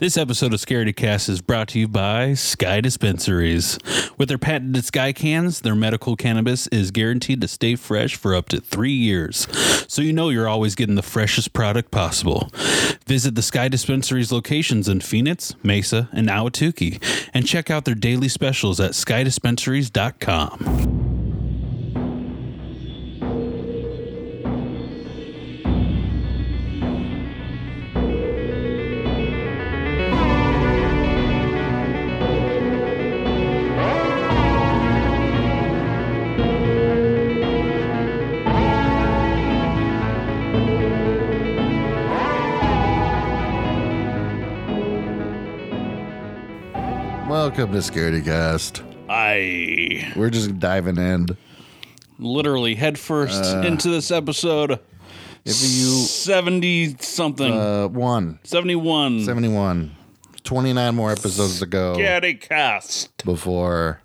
This episode of Scaredy Cast is brought to you by Sky Dispensaries. With their patented Sky cans, their medical cannabis is guaranteed to stay fresh for up to three years, so you know you're always getting the freshest product possible. Visit the Sky Dispensaries locations in Phoenix, Mesa, and Ahwatukee, and check out their daily specials at skydispensaries.com. Welcome to Scaredy Cast. I We're just diving in. literally headfirst first into this episode. If you 70 something, uh one 71. 71 29 more episodes to go Scaredy Cast. before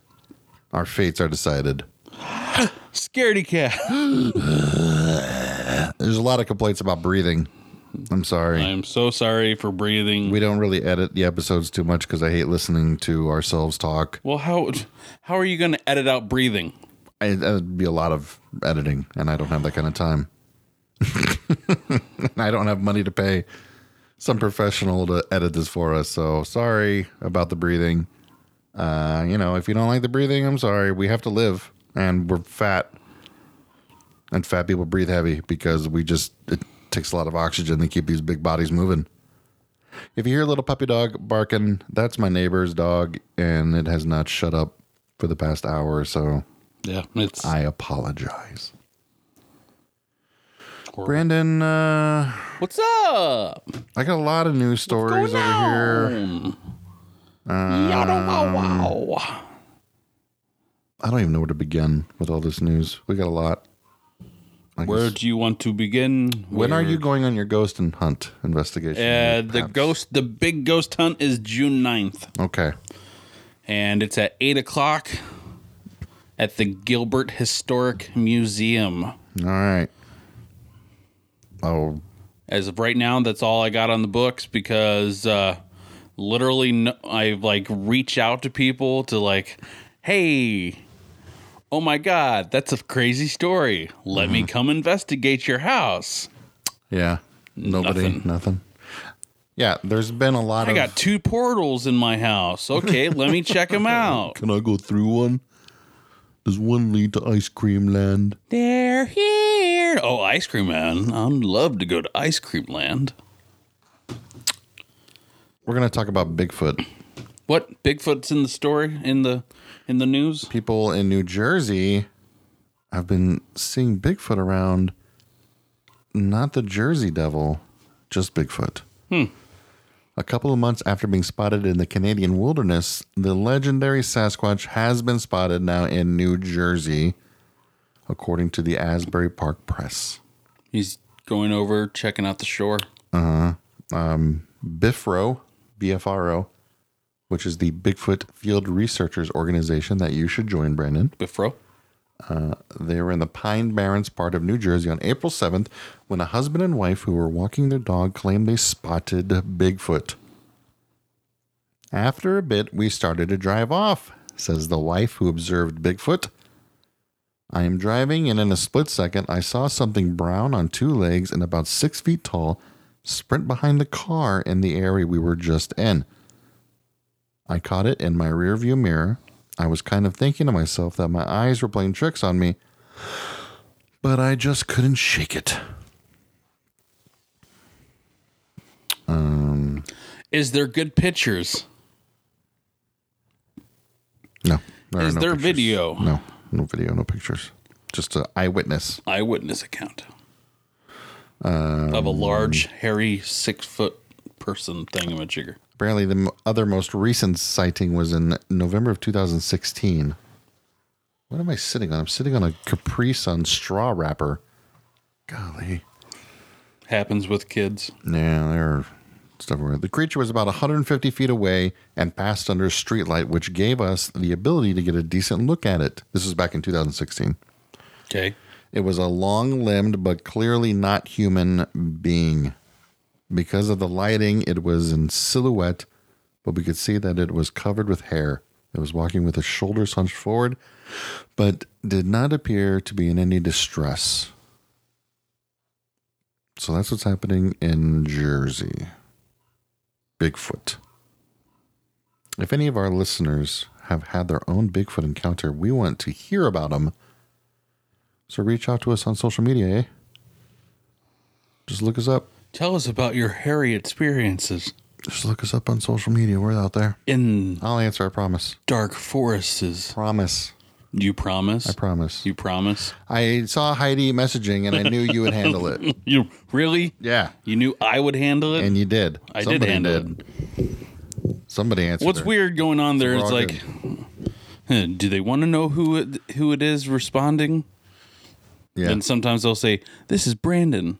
our fates are decided. Scaredy Cast. There's a lot of complaints about breathing. I'm sorry. I'm so sorry for breathing. we don't really edit the episodes too much because I hate listening to ourselves talk. well, how how are you going to edit out breathing? I, that'd be a lot of editing, and I don't have that kind of time. I don't have money to pay some professional to edit this for us. So sorry about the breathing. Uh, you know, if you don't like the breathing, I'm sorry. We have to live, and we're fat, and fat people breathe heavy because we just it takes a lot of oxygen to keep these big bodies moving. If you hear a little puppy dog barking, that's my neighbor's dog, and it has not shut up for the past hour or so. Yeah, it's I apologize. Brandon, uh, What's up? I got a lot of news stories over here. Yada wow wow. I don't even know where to begin with all this news. We got a lot. I Where guess- do you want to begin? when are you going on your ghost and hunt investigation? Uh, the Perhaps. ghost, the big ghost hunt is June 9th, Okay. and it's at eight o'clock at the Gilbert Historic Museum. All right. Oh, As of right now, that's all I got on the books because uh, literally no, I like reach out to people to like, hey, oh my god, that's a crazy story. Let Mm-hmm. me come investigate your house. yeah. Nobody, Nothing. nothing. Yeah, there's been a lot I of. I got two portals in my house. Okay, let me check them out. Can I go through one? Does one lead to ice cream land? They're here. Oh, ice cream man. I'd love to go to ice cream land. We're going to talk about Bigfoot. What Bigfoot's in the story in the in the news? people in New Jersey have been seeing Bigfoot around. Not the Jersey Devil, just Bigfoot. Hmm. A couple of months after being spotted in the Canadian wilderness, the legendary Sasquatch has been spotted now in New Jersey, according to the Asbury Park Press. He's going over checking out the shore. Uh huh. Um, Bifro, BFRO, which is the Bigfoot Field Researchers Organization that you should join, Brandon. Bifro. Uh, they were in the Pine Barrens part of New Jersey on April 7th when a husband and wife who were walking their dog claimed they spotted Bigfoot. After a bit, we started to drive off, says the wife who observed Bigfoot. I am driving, and in a split second, I saw something brown on two legs and about six feet tall sprint behind the car in the area we were just in. I caught it in my rearview mirror. I was kind of thinking to myself that my eyes were playing tricks on me, but I just couldn't shake it. Is there good pictures? No. there are Is no there pictures. video? No, no video, no pictures. Just an eyewitness. Eyewitness account Um, of a large, hairy, six foot person thingamajigger. Apparently, the other most recent sighting was in November of 2016. What am I sitting on? I'm sitting on a Capri Sun straw wrapper. Golly. Happens with kids. Yeah, they're stuff. The creature was about 150 feet away and passed under a streetlight, which gave us the ability to get a decent look at it. This was back in 2016. Okay. It was a long limbed but clearly not human being. Because of the lighting, it was in silhouette, but we could see that it was covered with hair. It was walking with its shoulders hunched forward, but did not appear to be in any distress. So that's what's happening in Jersey. Bigfoot. If any of our listeners have had their own Bigfoot encounter, we want to hear about them. So reach out to us on social media, eh? Just look us up. Tell us about your hairy experiences Just look us up on social media. We're out there. in I'll answer. I promise. dark forests. Promise. You promise? I promise. You promise? I saw Heidi messaging and I knew you would handle it. You really? Yeah. You knew I would handle it? And you did. I did handle it. Somebody answered. What's her. weird going on there we're all like, huh, do they want to know who it, who it is responding? Yeah. And sometimes they'll say, "This is Brandon."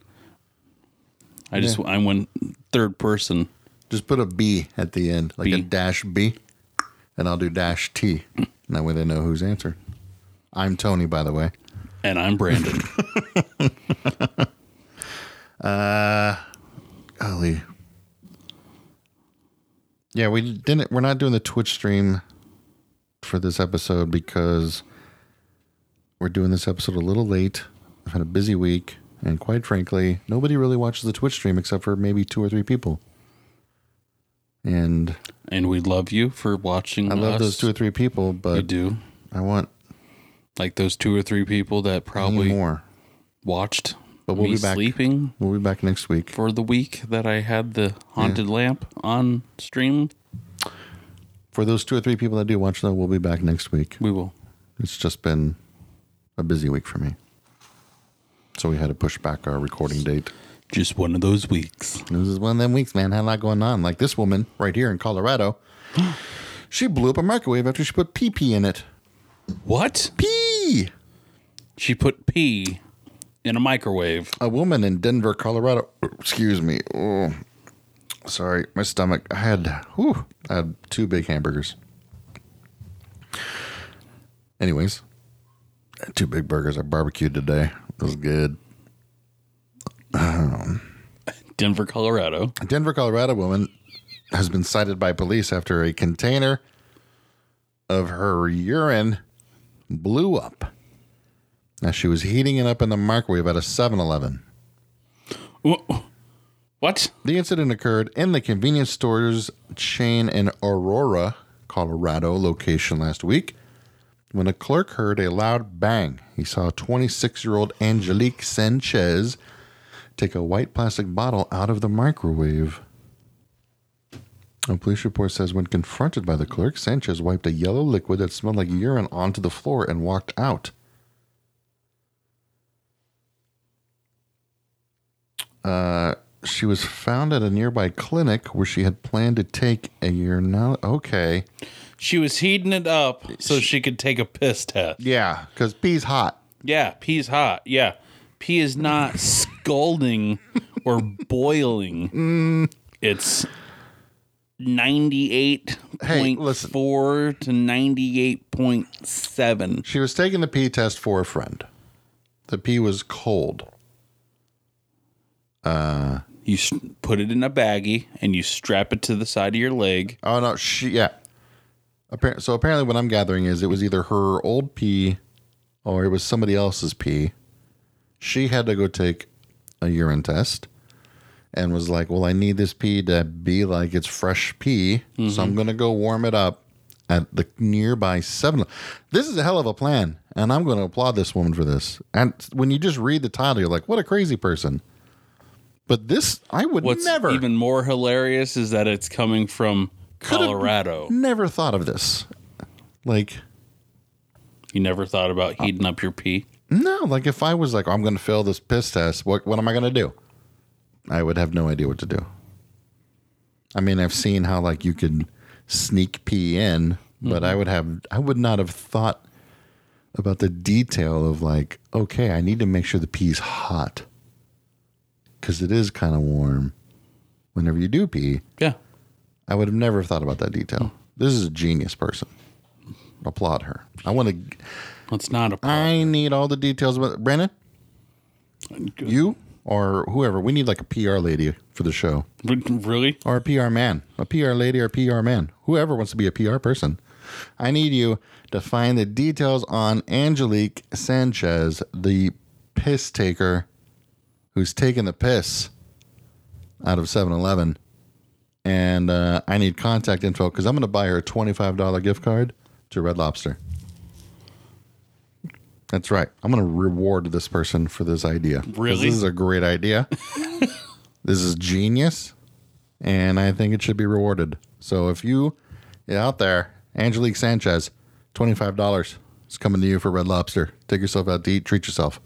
I just I went third person. Just put a B at the end, like a B. dash B, and I'll do dash T. And that way they know who's answered. I'm Tony, by the way. And I'm Brandon. uh, Golly. Yeah, we didn't. We're not doing the Twitch stream for this episode because we're doing this episode a little late. I've had a busy week, and quite frankly, nobody really watches the Twitch stream except for maybe two or three people. And and we love you for watching. I love us. those two or three people, but but do. I want Like those two or three people that probably more. watched But we'll be back. sleeping We'll be back next week. for the week that I had the haunted lamp on stream. For those two or three people that do watch, though, we'll be back next week. We will. It's just been a busy week for me. So we had to push back our recording date. Just one of those weeks. This is one of them weeks, man. Had a lot going on. Like this woman right here in Colorado. she blew up a microwave after she put pee pee in it. What? Pee! She put pee in a microwave. A woman in Denver, Colorado. Excuse me. Oh, sorry, my stomach. I had, whew, I had two big hamburgers. Anyways, two big burgers. I barbecued today. It was good. Um, Denver, Colorado. A Denver, Colorado woman has been cited by police after a container of her urine blew up as she was heating it up in the microwave at a 7 Eleven. Wha- What? The incident occurred in the convenience stores chain in Aurora, Colorado location last week when a clerk heard a loud bang. He saw 26 year old Angelique Sanchez take a white plastic bottle out of the microwave. A police report says when confronted by the clerk, Sanchez wiped a yellow liquid that smelled like urine onto the floor and walked out. Uh, she was found at a nearby clinic where she had planned to take a urine. Okay. She was heating it up so she could take a piss test. Yeah, because pee's hot. Yeah, pee's hot. Yeah. Pee is not scalding or boiling. It's 98.4 to 98.7. She was taking the pee test for a friend. The pee was cold. Uh, You put it in a baggie and you strap it to the side of your leg. Oh no, she yeah. Appar- so apparently, what I'm gathering is it was either her old pee or it was somebody else's pee. She had to go take a urine test and was like, "Well, I need this pee to be like it's fresh pee, so I'm mm-hmm. gonna go warm it up at the nearby Seven. This is a hell of a plan, and I'm going to applaud this woman for this. And when you just read the title, you're like, "What a crazy person." But this, I would What's never, even more hilarious is that it's coming from Colorado. never thought of this. Like, You never thought about heating up your pee? No, like if I was like, oh, I'm going to fail this piss test, what what am I going to do? I would have no idea what to do. I mean, I've seen how like you could sneak pee in, but I mm-hmm. would have I would not have thought about the detail of like, okay, I need to make sure the pee's hot because it is kind of warm. Whenever you do pee, Yeah. I would have never thought about that detail. This is a genius person. Applaud her. I want to. It's not a I need all the details about Brandon. You or whoever. We need like a PR lady for the show, Really? or a PR man, a PR lady or a PR man, whoever wants to be a PR person. I need you to find the details on Angelique Sanchez, the piss taker who's taking the piss out of 7 Eleven. And uh, I need contact info because I'm going to buy her a $25 gift card to Red Lobster. That's right. I'm going to reward this person for this idea. Really? This is a great idea. this is genius. And I think it should be rewarded. So if you out there, Angelique Sanchez, $25 is coming to you for Red Lobster. Take yourself out to eat, treat yourself.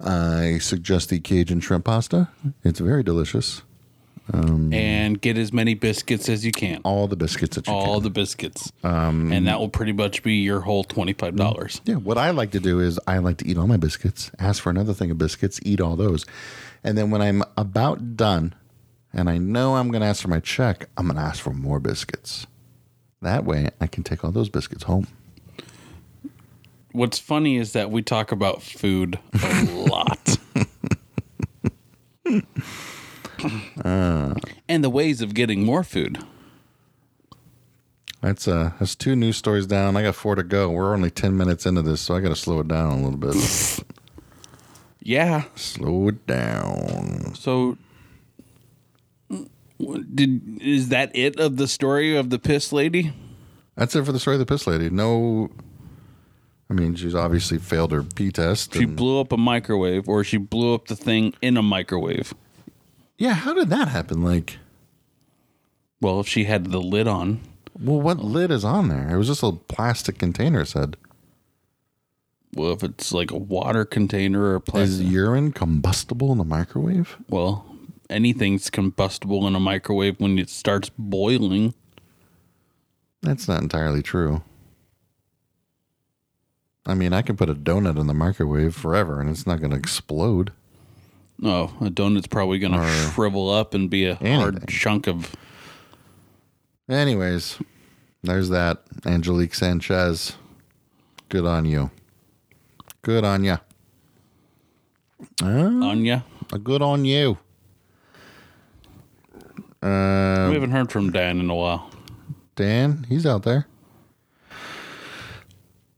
I suggest the Cajun shrimp pasta. It's very delicious. And get as many biscuits as you can. All the biscuits that you can. All can. the biscuits. Um, and that will pretty much be your whole $25. Yeah, what I like to do is I like to eat all my biscuits, ask for another thing of biscuits, eat all those. And then when I'm about done and I know I'm going to ask for my check, I'm going to ask for more biscuits. That way I can take all those biscuits home. What's funny is that we talk about food a lot. and the ways of getting more food. That's uh that's two news stories down. I got four to go. We're only 10 minutes into this, so I got to slow it down a little bit. Yeah. slow it down. So did is that it of the story of the piss lady? That's it for the story of the piss lady. No I mean, she's obviously failed her P test. She blew up a microwave or she blew up the thing in a microwave. Yeah, how did that happen? Like Well, if she had the lid on, Well, what lid is on there? It was just a plastic container. Said well, if it's like a water container or is plastic, urine combustible in the microwave? well, anything's combustible in a microwave when it starts boiling. That's not entirely true. I mean, I can put a donut in the microwave forever, and it's not going to explode. Oh, a donut's probably going to Or shrivel up and be a hard anything. chunk of. Anyways, there's that Angelique Sanchez. Good on you. Good on you. Anya. Good on you. Uh, we haven't heard from Dan in a while. Dan, he's out there.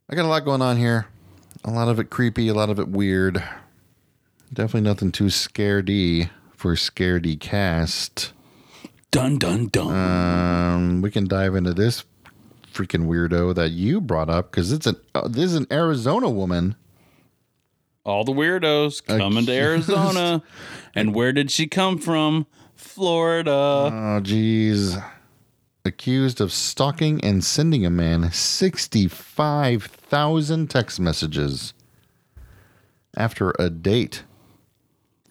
I got a lot going on here. A lot of it creepy, a lot of it weird. Definitely nothing too scaredy for scaredy cast. Dun dun dun. Um, we can dive into this freaking weirdo that you brought up because it's an uh, this is an Arizona woman. All the weirdos coming to Arizona. and where did she come from? Florida. Oh, geez. Accused of stalking and sending a man 65,000 text messages after a date.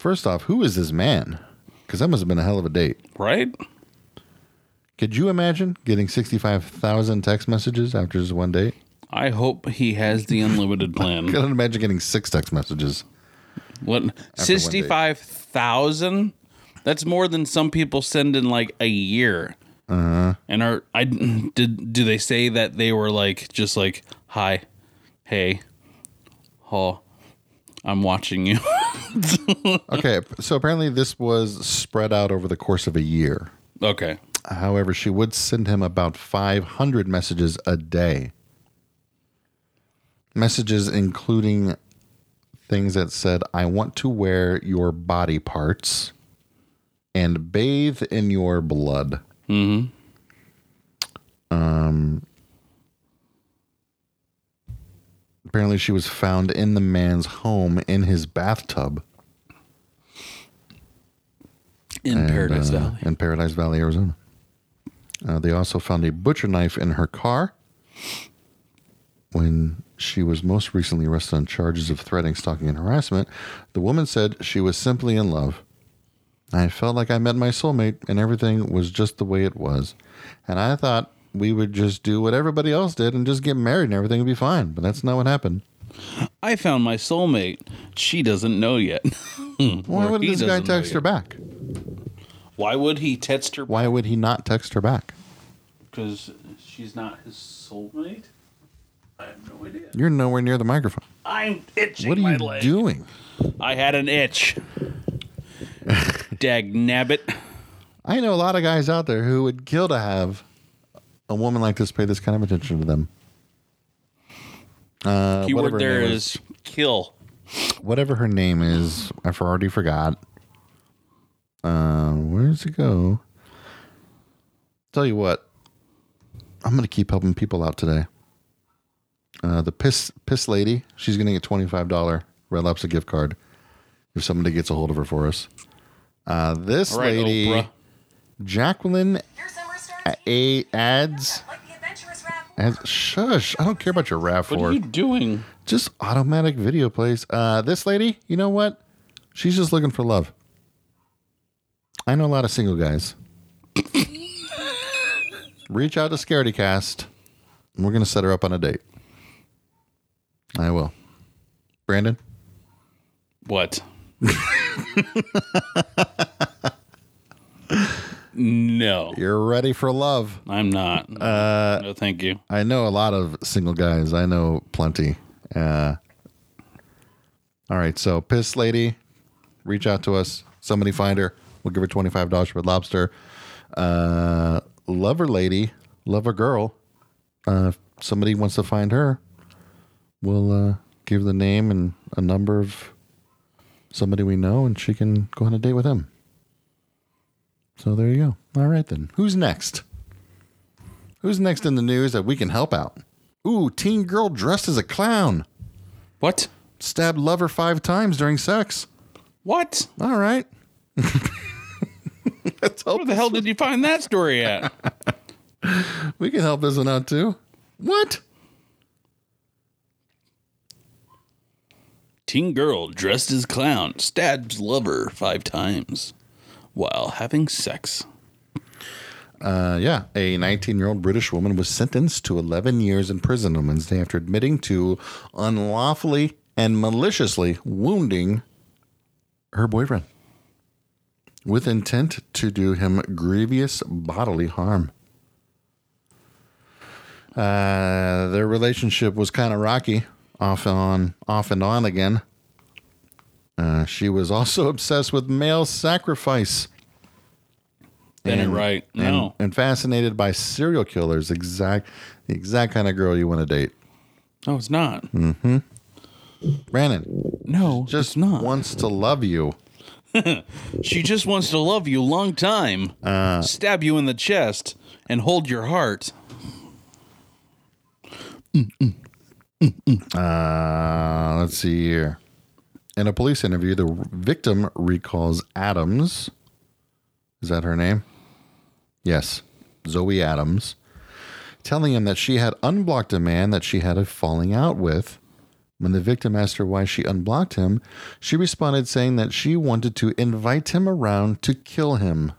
First off, who is this man? Because that must have been a hell of a date. right? Could you imagine getting 65,000 text messages after just one date? I hope he has the unlimited plan. I couldn't imagine getting six text messages. What? Sixty-five thousand? That's more than some people send in like a year. Uh-huh. And are I did? Do they say that they were like just like hi, hey, oh, I'm watching you. Okay, so apparently this was spread out over the course of a year. okay. However, she would send him about 500 messages a day. Messages including things that said, I want to wear your body parts and bathe in your blood. Mm-hmm. Apparently, she was found in the man's home in his bathtub In and, Paradise uh, Valley. in Paradise Valley, Arizona. Uh, they also found a butcher knife in her car when she was most recently arrested on charges of threatening, stalking, and harassment. The woman said she was simply in love. I felt like I met my soulmate, and everything was just the way it was. And I thought we would just do what everybody else did and just get married, and everything would be fine. But that's not what happened. I found my soulmate. She doesn't know yet. Why would he this guy text her back? Why would he text her? Why would he not text her back? Because she's not his soulmate. I have no idea. You're nowhere near the microphone. I'm itching What are you leg. doing? I had an itch. Dag nabbit. I know a lot of guys out there who would kill to have a woman like this pay this kind of attention to them. Uh, Keyword her there name is kill. whatever her name is. I've already forgot. Uh, where does it go? Tell you what, I'm gonna keep helping people out today. Uh, the piss piss lady, she's gonna get twenty five dollar Red Lobster gift card if somebody gets a hold of her for us. Uh, this All right, lady, Oprah. Jacqueline Your summer starts A ads. like the adventurous rap. As, shush! I don't care about your rap What are you doing? just automatic video plays. Uh, this lady, you know what? She's just looking for love. I know a lot of single guys. Reach out to Scaredy Cast. and We're gonna set her up on a date. I will. Brandon, What? no, you're ready for love. I'm not. Uh, no, thank you. I know a lot of single guys. I know plenty. Uh, all right, so piss lady, reach out to us. Somebody find her. We'll give her twenty five dollars for a lobster. Uh, lover lady, lover girl. Uh, if somebody wants to find her. We'll uh, give the name and a number of somebody we know, and she can go on a date with him. So there you go. All right then. Who's next? Who's next in the news that we can help out? Ooh, teen girl dressed as a clown. What? Stabbed lover five times during sex. What? All right. Where the hell did you find that story at? we can help this one out too. What? Teen girl dressed as clown stabs lover five times while having sex. Uh, yeah, a 19 year old British woman was sentenced to 11 years in prison on Wednesday after admitting to unlawfully and maliciously wounding her boyfriend with intent to do him grievous bodily harm. Uh, their relationship was kind of rocky, off and on, off and on again. Uh, she was also obsessed with male sacrifice. Right. and- No. and fascinated by serial killers. Exact, the exact kind of girl you want to date. No, it's not. Mm-hmm. Brandon No, just not. wants to love you. She just wants to love you long time, stab you in the chest, and hold your heart. Uh, let's see here. In a police interview, the victim recalls Adams. Is that her name? Yes, Zoe Adams. Telling him that she had unblocked a man that she had a falling out with. When the victim asked her why she unblocked him, she responded saying that she wanted to invite him around to kill him.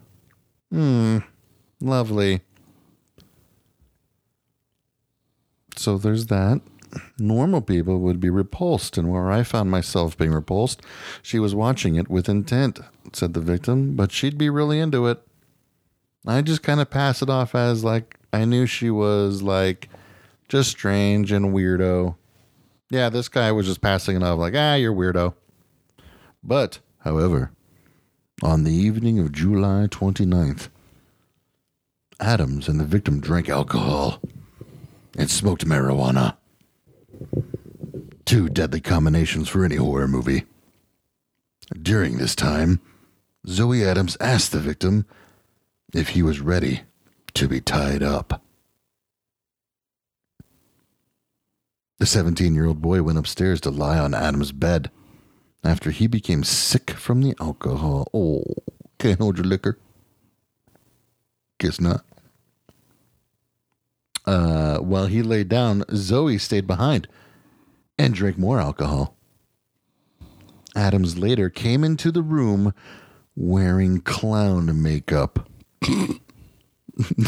Hmm, lovely. So there's that normal people would be repulsed, and where I found myself being repulsed, she was watching it with intent, said the victim, but she'd be really into it. I just kind of pass it off as like I knew she was like just strange and weirdo. Yeah, this guy was just passing it off like, ah, you're weirdo. But, however, on the evening of July 29th, Adams and the victim drank alcohol and smoked marijuana. Two deadly combinations for any horror movie. During this time, Zoe Adams asked the victim if he was ready to be tied up. The 17 year old boy went upstairs to lie on Adam's bed after he became sick from the alcohol. Oh, can't hold your liquor. Guess not. Uh, while he lay down, Zoe stayed behind and drank more alcohol. Adams later came into the room wearing clown makeup. the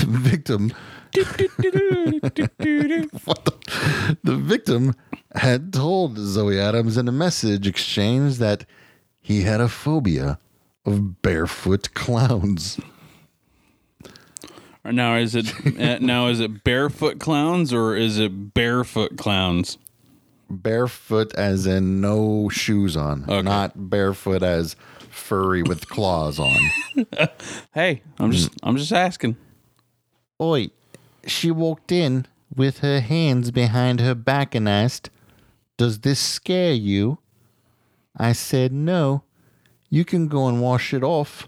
victim the, the victim had told Zoe Adams in a message exchange that he had a phobia of barefoot clowns. Now is it uh, now is it barefoot clowns or is it barefoot clowns? Barefoot as in no shoes on, Okay. not barefoot as furry with claws on. Hey, I'm just I'm just asking. Oi, she walked in with her hands behind her back and asked, Does this scare you? I said, No. You can go and wash it off.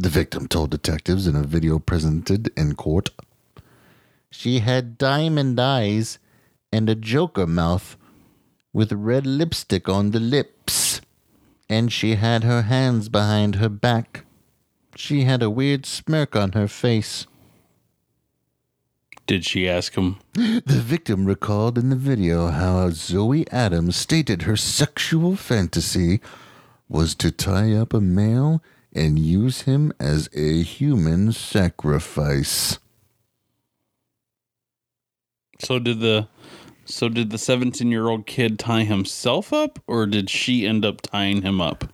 The victim told detectives in a video presented in court. She had diamond eyes and a joker mouth with red lipstick on the lips, and she had her hands behind her back. She had a weird smirk on her face. Did she ask him? The victim recalled in the video how Zoe Adams stated her sexual fantasy was to tie up a male and use him as a human sacrifice. So did the so did the 17 year old kid tie himself up or did she end up tying him up?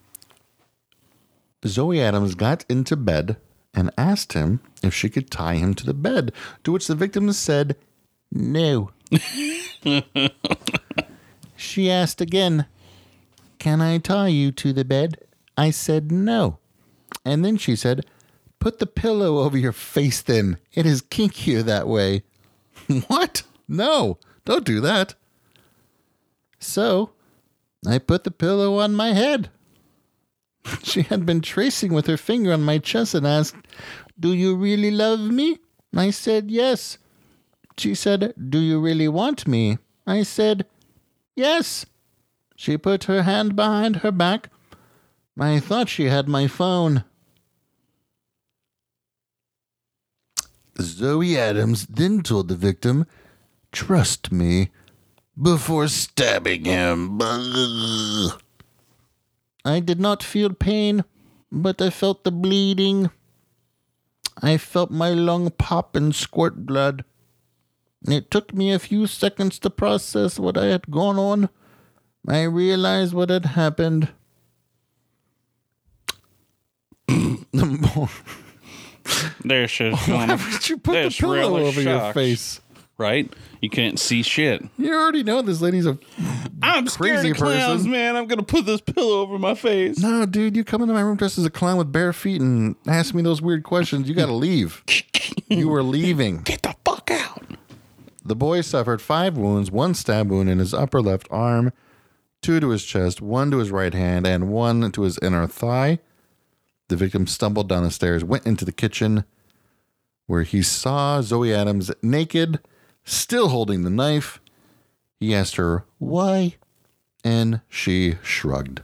Zoe Adams got into bed and asked him if she could tie him to the bed, to which the victim said no. she asked again, Can I tie you to the bed? I said no. And then she said, Put the pillow over your face then. It is kinkier that way. what? No, don't do that. So I put the pillow on my head. She had been tracing with her finger on my chest and asked, Do you really love me? I said, Yes. She said, Do you really want me? I said, Yes. She put her hand behind her back. I thought she had my phone. Zoe Adams then told the victim, Trust me, before stabbing him. I did not feel pain, but I felt the bleeding. I felt my lung pop and squirt blood. It took me a few seconds to process what I had gone on. I realized what had happened. the more There she Why would you put the That's pillow really over your shocked. face? right? You can't see shit. You already know this lady's a I'm Crazy scared of clowns, person. man. I'm gonna put this pillow over my face. no, dude. You come into my room dressed as a clown with bare feet and ask me those weird questions. You got to leave. you were leaving. Get the fuck out. The boy suffered five wounds one stab wound in his upper left arm, two to his chest, one to his right hand, and one to his inner thigh. The victim stumbled down the stairs, went into the kitchen, where he saw Zoe Adams naked, still holding the knife. He asked her, Why? And she shrugged.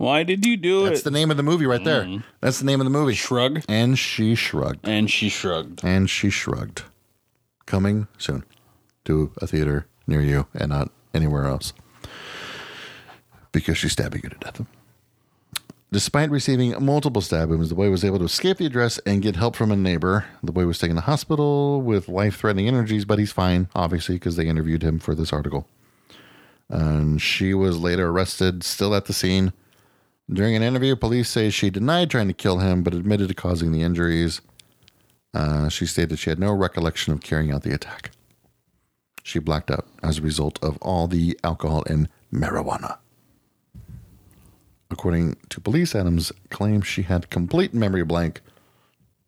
Why did you do it? That's it? the name of the movie right there. Mm. That's the name of the movie. Shrug. And she shrugged. And she shrugged. And she shrugged. Coming soon to a theater near you and not anywhere else. Because she's stabbing you to death. Despite receiving multiple stab wounds, the boy was able to escape the address and get help from a neighbor. The boy was taken to hospital with life threatening injuries, but he's fine, obviously, because they interviewed him for this article. And she was later arrested, still at the scene. During an interview, police say she denied trying to kill him, but admitted to causing the injuries. Uh, she stated she had no recollection of carrying out the attack. She blacked out as a result of all the alcohol and marijuana. According to police, Adams claims she had complete memory blank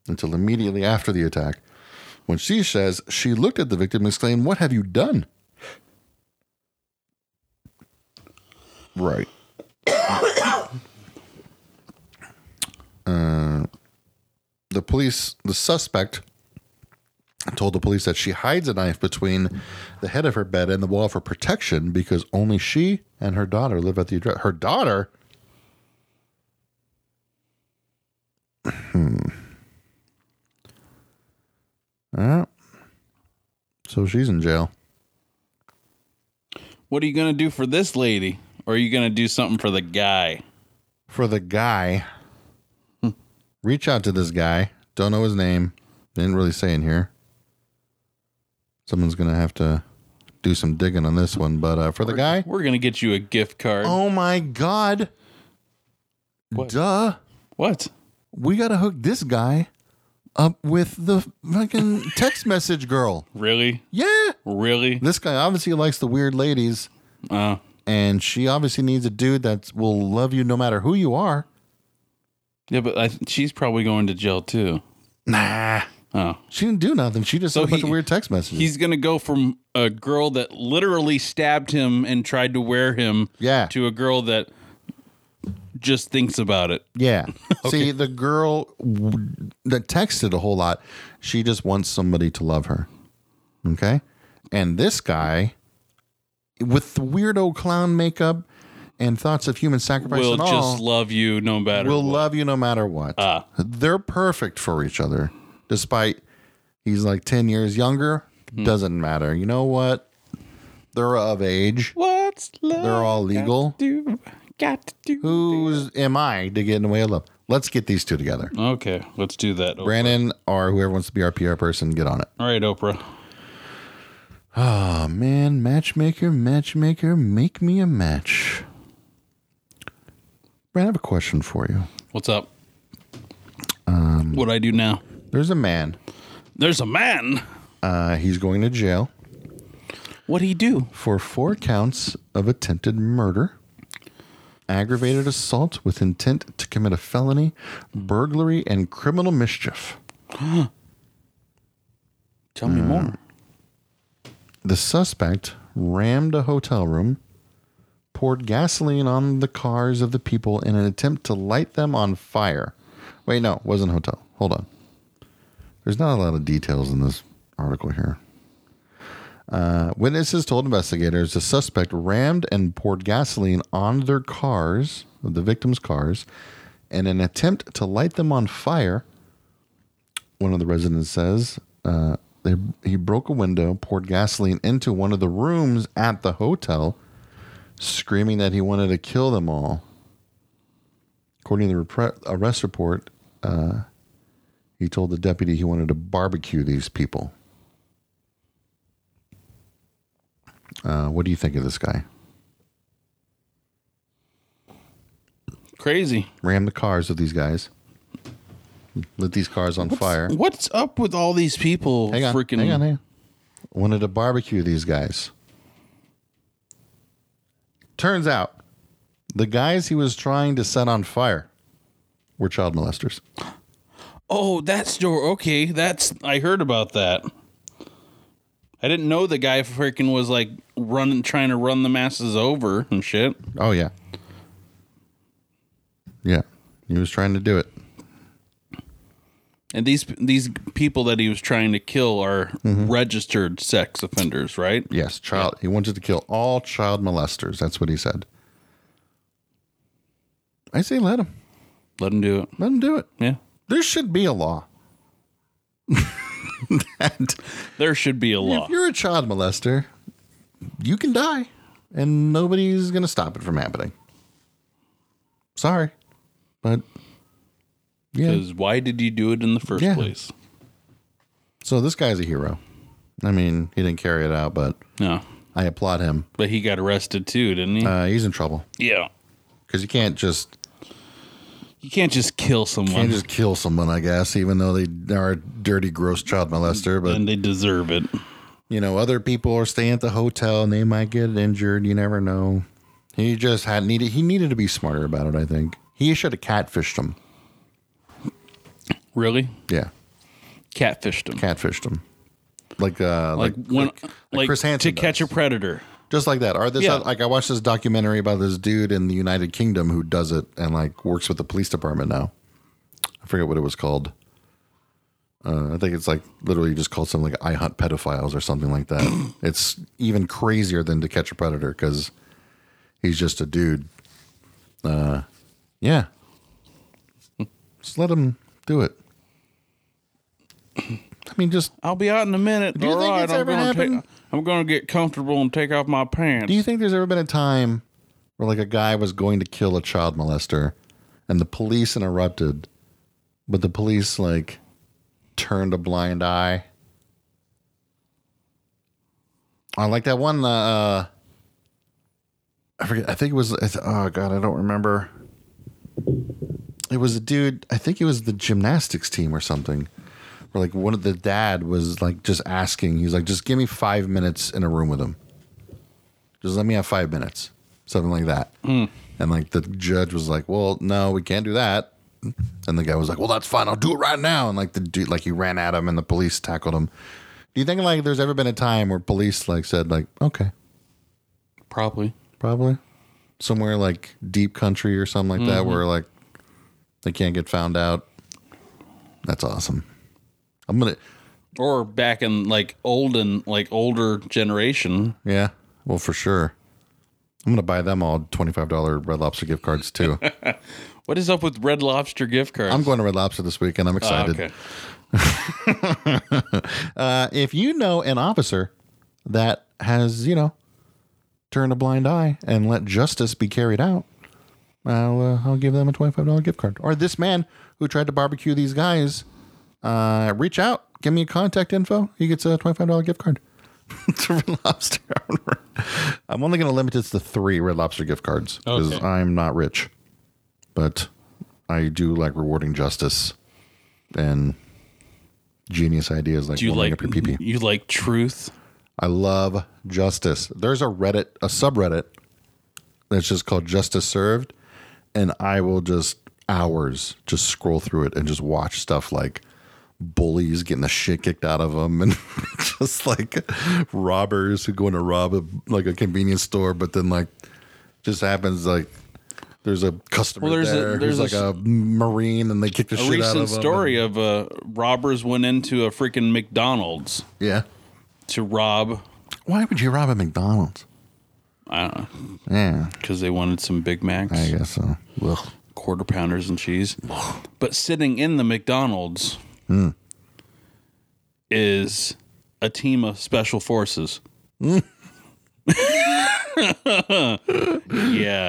until immediately after the attack, when she says she looked at the victim and exclaimed, What have you done? Right. uh, the police, the suspect, told the police that she hides a knife between the head of her bed and the wall for protection because only she and her daughter live at the address. Her daughter? Yeah. So she's in jail. What are you gonna do for this lady? Or are you gonna do something for the guy? For the guy, reach out to this guy. Don't know his name. Didn't really say in here. Someone's gonna have to do some digging on this one. But uh, for the guy, We're gonna get you a gift card. oh my god, What? duh. What? we got to hook this guy up with the fucking text message girl. Really? Yeah. Really? This guy obviously likes the weird ladies, Uh, and she obviously needs a dude that will love you no matter who you are. yeah, but I, she's probably going to jail too. Nah. Oh. She didn't do nothing. She just So sent a bunch he- of weird text messages. He's going to go from a girl that literally stabbed him and tried to wear him Yeah. to a girl that just thinks about it. Yeah. See, the girl w- that texted a whole lot, she just wants somebody to love her. Okay. And this guy, with the weirdo clown makeup and thoughts of human sacrifice Will and all, just love you no matter will what. love you no matter what. Ah. They're perfect for each other, despite he's like 10 years younger. Hmm. Doesn't matter. You know what? They're of age. What's love? They're all legal. do? Got to do. Who's am I to get in the way of love? Let's get these two together. Okay, let's do that. Oprah. Brandon or whoever wants to be our PR person, get on it. All right, Oprah. Oh man, matchmaker, matchmaker, make me a match. Brandon, I have a question for you. What's up? Um, what do I do now? There's a man. There's a man. Uh, he's going to jail What'd he do? for four counts of attempted murder, aggravated assault with intent to commit a felony, burglary, and criminal mischief. Tell me hmm. more. The suspect rammed a hotel room, poured gasoline on the cars of the people in an attempt to light them on fire. Wait, no, it wasn't a hotel. Hold on. There's not a lot of details in this article here. Uh, witnesses told investigators the suspect rammed and poured gasoline on their cars, the victims' cars, in an attempt to light them on fire. One of the residents says uh, they, he broke a window, poured gasoline into one of the rooms at the hotel, screaming that he wanted to kill them all. According to the repre- arrest report, uh, he told the deputy he wanted to barbecue these people. Uh, what do you think of this guy? Crazy. Ram the cars of these guys. Lit these cars on fire. What's up with all these people? Hang on, freaking. hang on, hang on. Wanted to barbecue these guys. Turns out, the guys he was trying to set on fire were child molesters. Oh, that's. Okay, that's. I heard about that. I didn't know the guy freaking was like running, trying to run the masses over and shit. Oh yeah, yeah. He was trying to do it. And these these people that he was trying to kill are Mm-hmm. registered sex offenders, right? Yes, child. He wanted to kill all child molesters. That's what he said. I say let him. Let him do it. Let him do it. Yeah, There should be a law. that there should be a law. If you're a child molester, you can die, and nobody's going to stop it from happening. Sorry, but yeah. Because why did you do it in the first Yeah. place? So this guy's a hero. I mean, he didn't carry it out, but No, I applaud him. but he got arrested too, didn't he? Uh, he's in trouble yeah. because you can't just You can't just kill someone can't just kill someone. I guess, even though they are a dirty, gross child molester, but and they deserve it. you know, other people are staying at the hotel and they might get injured. You never know. He just had needed. He needed to be smarter about it. I think he should have catfished him. Really? Yeah, Catfished him. catfished him. Like uh, like, like when, like, like, Chris Hansen to catch a predator. Just like that. Are this, Yeah. like I watched this documentary about this dude in the United Kingdom who does it and like works with the police department now. I forget what it was called. Uh, I think it's like literally just called something like "I hunt pedophiles" or something like that. it's even crazier than "To Catch a Predator" because he's just a dude. Uh, yeah, just let him do it. I mean, just I'll be out in a minute. Do you All think right, it's I'm ever happened? take. I'm gonna get comfortable and take off my pants. Do you think there's ever been a time where like a guy was going to kill a child molester and the police interrupted, but the police like turned a blind eye? I like that one. Uh, I forget. I think it was. Oh God, I don't remember. it was a dude. I think it was the gymnastics team or something. Where like one of the dad was like just asking. He's like, just give me five minutes in a room with him. Just let me have five minutes, something like that. Hmm. And like the judge was like, well, no, we can't do that. And the guy was like, well, that's fine. I'll do it right now. And like the dude, like he ran at him, and the police tackled him. Do you think like there's ever been a time where police like said like, okay, Probably. probably somewhere like deep country or something like that mm-hmm. where like they can't get found out. That's awesome. I'm gonna Or back in like olden, like older generation. yeah, well for sure. I'm gonna buy them all twenty five dollar Red Lobster gift cards too. What is up with Red Lobster gift cards? I'm going to Red Lobster this weekend. I'm Oh, excited. okay. Uh, if you know an officer that has, you know, turned a blind eye and let justice be carried out, I'll uh, I'll give them a twenty five dollar gift card. Or this man who tried to barbecue these guys, uh, reach out, give me a contact info. He gets a twenty five dollar gift card. to Red Lobster. I'm only going to limit this to three Red Lobster gift cards because Okay. I'm not rich, but I do like rewarding justice and genius ideas like Do you like up your pee you like truth? I love justice. There's a Reddit, a subreddit that's just called Justice Served, and I will just hours just scroll through it and just watch stuff like bullies getting the shit kicked out of them and just like robbers who go in to rob a, like a convenience store, but then like just happens like there's a customer Well, there's a- there's who's a like a marine and they kick the shit out of them. A recent story of uh, robbers went into a freaking McDonald's yeah. to rob. Why would you rob a McDonald's? I don't know Yeah, because they wanted some Big Macs, I guess so. Ugh. quarter pounders, and cheese. But sitting in the McDonald's Hmm. is a team of special forces. Hmm. yeah,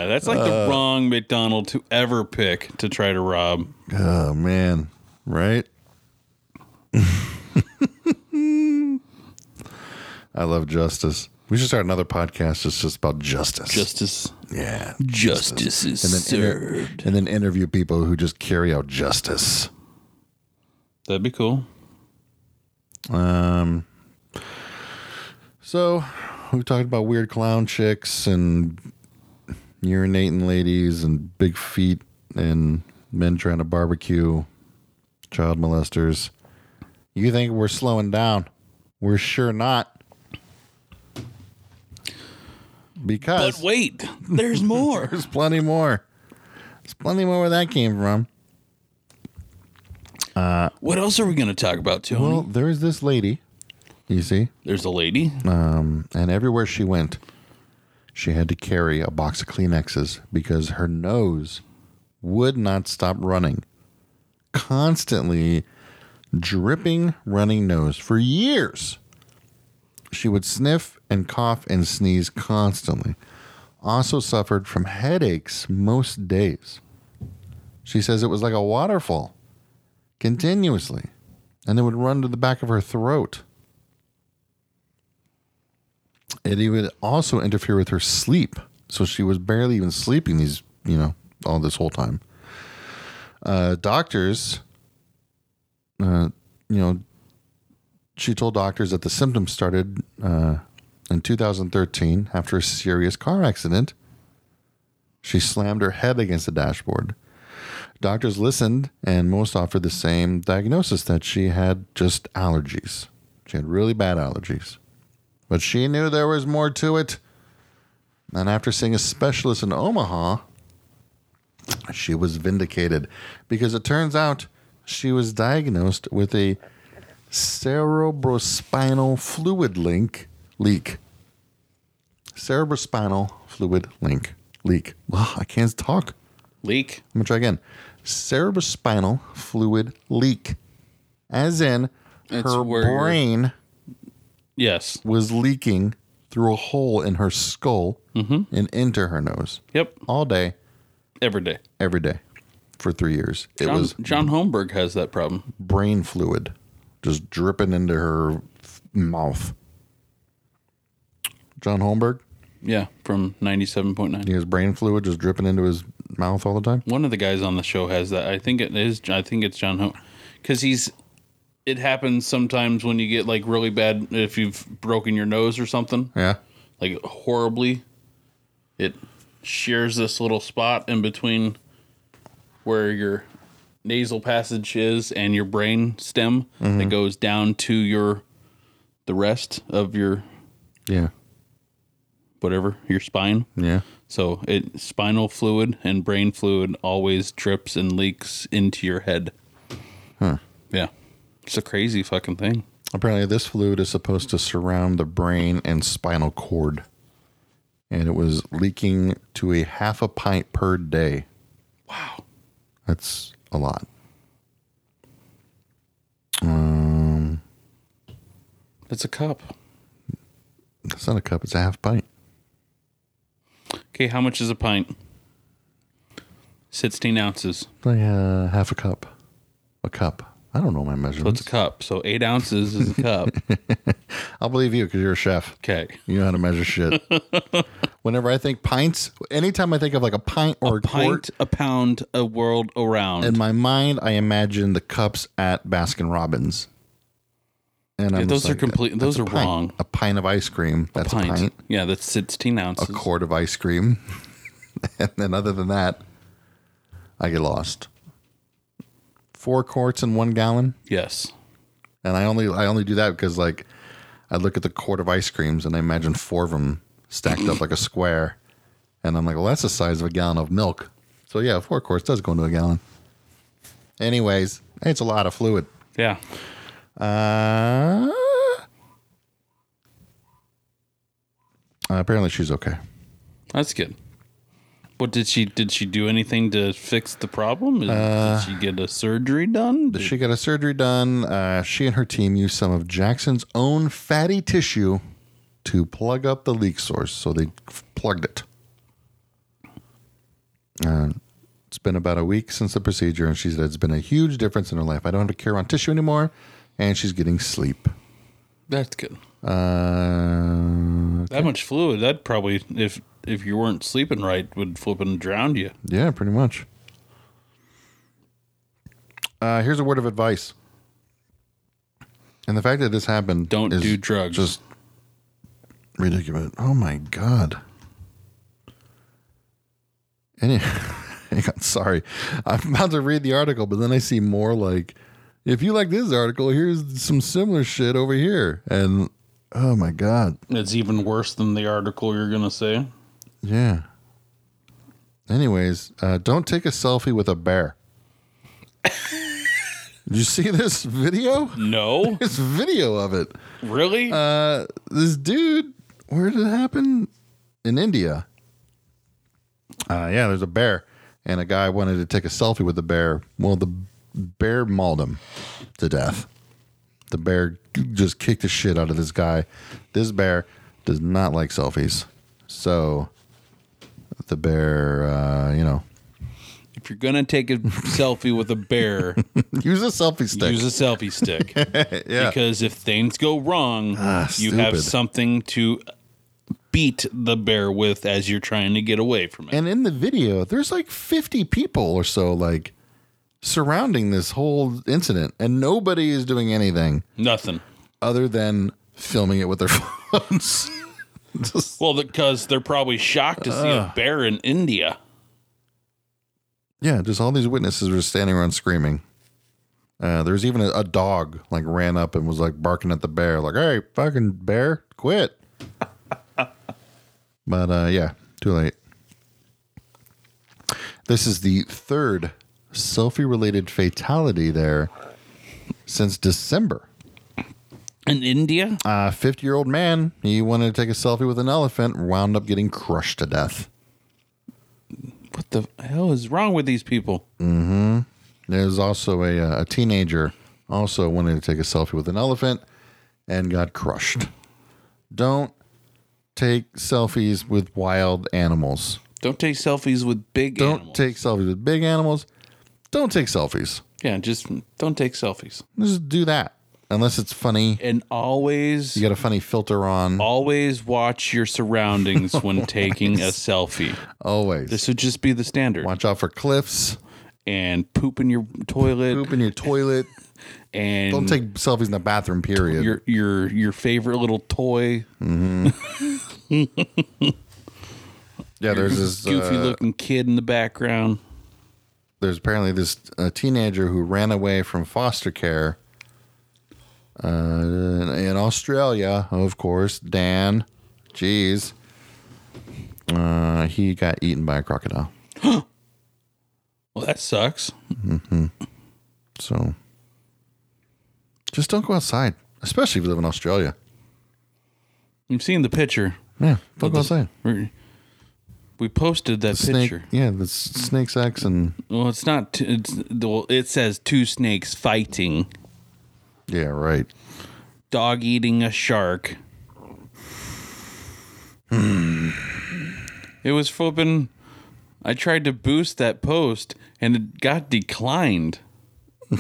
that's like Uh. the wrong McDonald to ever pick to try to rob. Oh man, right? I love justice. We should start another podcast that's just about justice. Justice, yeah, justice is and then inter- served. and then interview people who just carry out justice. That'd be cool. Um. So we talked about weird clown chicks and urinating ladies and big feet and men trying to barbecue child molesters. You think we're slowing down? We're sure not. Because But wait, there's more. there's plenty more. There's plenty more where that came from. What else are we going to talk about, Tony? Well, there's this lady, you see, there's a lady. um, and everywhere she went, she had to carry a box of Kleenexes because her nose would not stop running. Constantly dripping, running nose for years. She would sniff and cough and sneeze constantly. Also suffered from headaches most days. She says it was like a waterfall continuously, and it would run to the back of her throat. And it would also interfere with her sleep. So she was barely even sleeping these, you know, all this whole time. Uh, doctors, uh, you know, she told doctors that the symptoms started uh, in 2013 after a serious car accident. She slammed her head against the dashboard. Doctors listened, and most offered the same diagnosis that she had just allergies. She had really bad allergies. But she knew there was more to it. And after seeing a specialist in Omaha, she was vindicated because it turns out she was diagnosed with a cerebrospinal fluid link leak. Cerebrospinal fluid link leak. Wow, I can't talk. Leak. I'm gonna try again. Cerebrospinal fluid leak, as in It's her where brain Yes. was leaking through a hole in her skull Mm-hmm. and into her nose Yep. all day, Every day. every day for three years. It John, was John Holmberg has that problem. brain fluid just dripping into her f- mouth. John Holmberg, Yeah, from 97.9. he has brain fluid just dripping into his mouth all the time. One of the guys on the show has that. I think it is. I think it's John Ho, because he's. It happens sometimes when you get like really bad if you've broken your nose or something, Yeah. like horribly. It shears this little spot in between where your nasal passage is and your brain stem that mm-hmm. goes down to your the rest of your Yeah. whatever your spine. Yeah. So it spinal fluid and brain fluid always drips and leaks into your head. Huh. Yeah. It's a crazy fucking thing. Apparently, this fluid is supposed to surround the brain and spinal cord. And it was leaking to a half a pint per day. Wow. That's a lot. Um It's a cup. It's not a cup, it's a half pint. Okay, how much is a pint? 16 ounces. Like uh, half a cup. A cup. I don't know my So measurements. it's a cup. So eight ounces is a cup. I'll believe you because you're a chef. Okay. You know how to measure shit. Whenever I think pints, anytime I think of like a pint or a, Pint, a pound, a world around. in my mind, I imagine the cups at Baskin Robbins. And I'm those are complete- those are pint. wrong. A pint of ice cream. That's a pint. pint. Yeah, that's 16 ounces. A quart of ice cream. and then other than that, I get lost. Four quarts in one gallon. yes. And I only I only do that because like I look at the quart of ice creams and I imagine four of them stacked up like a square, and I'm like, well, that's the size of a gallon of milk. So yeah, four quarts does go into a gallon. Anyways, it's a lot of fluid. Yeah. Uh, apparently she's okay. That's good. What did she did she do anything to fix the problem? Uh, did she get a surgery done? Did- She got a surgery done. Uh, she and her team used some of Jackson's own fatty tissue to plug up the leak source. So they plugged it. Uh, it's been about a week since the procedure, and she said it's been a huge difference in her life. I don't have to carry on tissue anymore, and she's getting sleep. That's good. Uh, That much fluid, that probably if if you weren't sleeping right would flip and drown you. yeah, pretty much. Uh, here's a word of advice. And the fact that this happened Don't do drugs. Just ridiculous. Oh my god. Any, hang on, sorry. I'm about to read the article, but then I see more like, if you like this article, here's some similar shit over here. And oh my god. It's even worse than the article you're gonna say. Yeah. Anyways, uh, don't take a selfie with a bear. Did you see this video? No, This video of it. really? Uh, this dude, where did it happen? In India. Uh, yeah, there's a bear, and a guy wanted to take a selfie with the bear. Well, the bear mauled him to death. The bear just kicked the shit out of this guy. This bear does not like selfies, so the bear, uh, you know, if you're gonna take a selfie with a bear, use a selfie stick. use a selfie stick. yeah, Because if things go wrong, Ah, you have something to beat the bear with as you're trying to get away from it. And in the video, there's like 50 people or so like surrounding this whole incident, and nobody is doing anything Nothing. other than filming it with their phones. Just- Well, because they're probably shocked to see a bear in India. yeah, just all these witnesses were standing around screaming. Uh, there's even a, a dog like ran up and was like barking at the bear, like, "Hey, fucking bear, quit!" but uh, yeah, too late. This is the third selfie-related fatality there since December. In India? A 50 year old man, he wanted to take a selfie with an elephant, wound up getting crushed to death. What the hell is wrong with these people? There's also a, uh, a teenager also wanted to take a selfie with an elephant and got crushed. Don't take selfies with wild animals. Don't take selfies with big Don't animals. take selfies with big animals. Don't take selfies. yeah, just don't take selfies. Just do that. unless it's funny. And always You got a funny filter on. always watch your surroundings when taking a selfie. Always. This would just be the standard. Watch out for cliffs. And poop in your toilet Poop in your toilet. and Don't take selfies in the bathroom. Period. your your your favorite little toy, yeah, there's this. goofy uh, looking kid in the background. There's apparently this uh, teenager who ran away from foster care uh, in Australia, of course. Dan, jeez, uh, he got eaten by a crocodile. Well, that sucks. So just don't go outside, especially if you live in Australia. You've seen the picture. Yeah, don't go outside. We- posted that Snake, picture. yeah, the s- snake sex and Well, it's not. T- it's well, it says two snakes fighting, yeah, right. dog eating a shark. Hmm. It was flipping. I tried to boost that post and it got declined.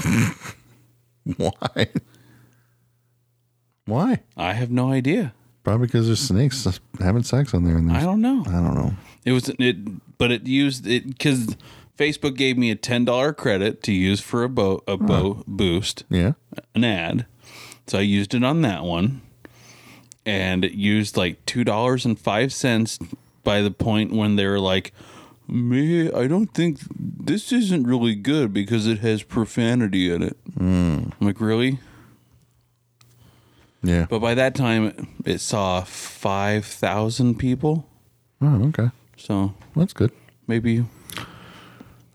Why? Why? I have no idea. Probably because there's snakes having sex on there. And I there's, don't know. I don't know. It was it, but it used it because Facebook gave me a ten dollar credit to use for a boat a boat boost Yeah. an ad, so I used it on that one, and it used like two dollars and five cents by the point when they were like, "Me, I don't think this isn't really good because it has profanity in it." Hmm. I'm like, really? Yeah. But by that time, it saw five thousand people, Oh, okay. So That's good. maybe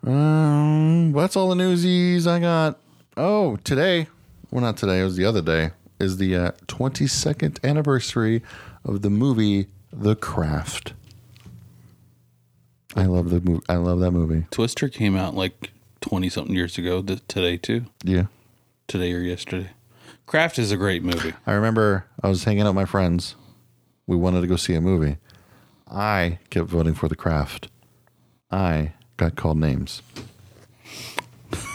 Um, that's all the newsies I got. Oh, today, well, not today, it was the other day, is the uh, 22nd anniversary of the movie The Craft. I love the movie. I love that movie. Twister came out like 20 something years ago th- today too. Yeah. Today or yesterday. Craft is a great movie. I remember I was hanging out with my friends. We wanted to go see a movie. I kept voting for The Craft. I got called names.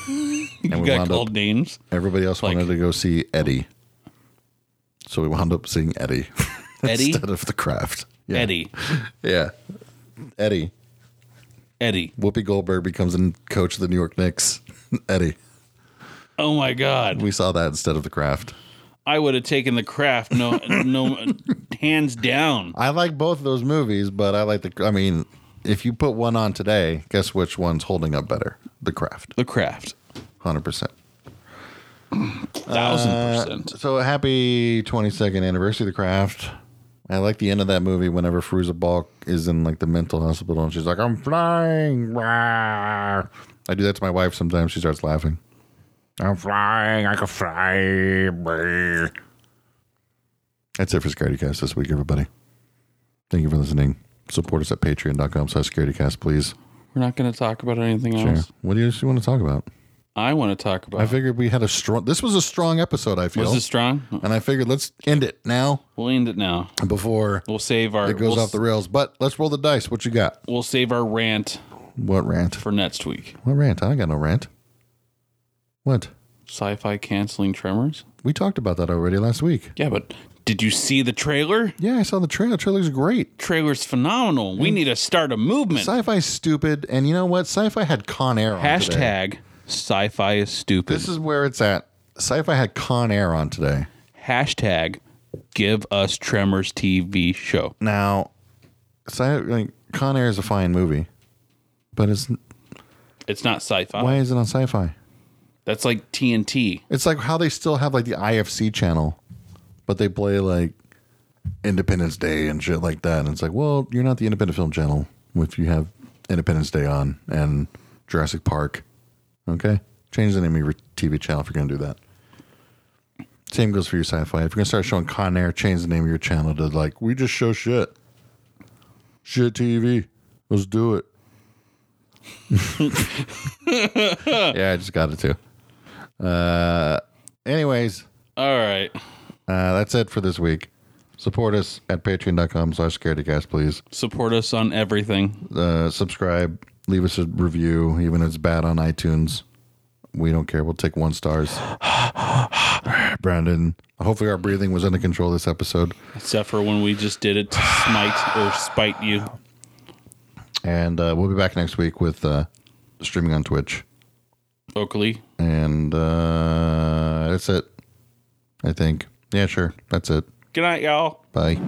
You we got called up- names. Everybody else Like- wanted to go see Eddie. So we wound up seeing Eddie Eddie? instead of The Craft. Yeah. Eddie. Yeah. Eddie. Eddie. Whoopi Goldberg becomes a coach of the New York Knicks. Eddie. Oh my god. We saw that instead of The Craft. I would have taken the craft no no hands down. I like both of those movies, but I like the. I mean, if you put one on today, guess which one's holding up better? The Craft. The craft. 100%. Thousand Uh, percent. so happy 22nd anniversary of The Craft. I like the end of that movie whenever Fairuza Balk is in like the mental hospital and she's like, I'm flying. Rah." I do that to my wife sometimes. She starts laughing. I'm flying. I can fly. That's it for ScaredyCast this week, everybody. Thank you for listening. Support us at patreon.com slash ScaredyCast, please. We're not going to talk about anything Sure. else. What do you want to talk about? I want to talk about. I figured we had a strong, this was a strong episode, I feel. was this strong? and I figured let's end it now We'll end it now. before We'll save our. it goes we'll, off the rails. But let's roll the dice. What you got? We'll save our rant What rant? for next week. What rant? I got no rant. What? Sci-fi canceling Tremors. We talked about that already last week. Yeah, but did you see the trailer? Yeah, I saw the trailer. Trailer's great. Trailer's phenomenal. We need to start a movement. Sci-fi's stupid, and you know what? Sci-fi had Con Air on today. Hashtag sci-fi is stupid. This is where it's at. Sci-fi had Con Air on today. Hashtag give us Tremors TV show. Now, sci- like Con Air is a fine movie, but it's It's not sci-fi. why is it on Sci-Fi? That's like TNT. It's like how they still have like the IFC channel, but they play like Independence Day and shit like that. And it's like, well, you're not the independent film channel if you have Independence Day on and Jurassic Park. Okay? Change the name of your TV channel if you're going to do that. Same goes for your sci fi. If you're going to start showing Con Air, change the name of your channel to like, we just show shit. Shit TV. Let's do it. yeah, I just got it too. Uh, anyways, All right. uh, that's it for this week. Support us at patreon.com slash scaredycast, please. Support us on everything. Uh, subscribe, leave us a review, even if it's bad on iTunes. We don't care. We'll take one stars. Brandon, hopefully our breathing was under control this episode. Except for when we just did it to smite or spite you. And uh, we'll be back next week with uh, streaming on Twitch. Oakley. And uh, that's it, I think. Yeah, sure. That's it. Good night, y'all. Bye.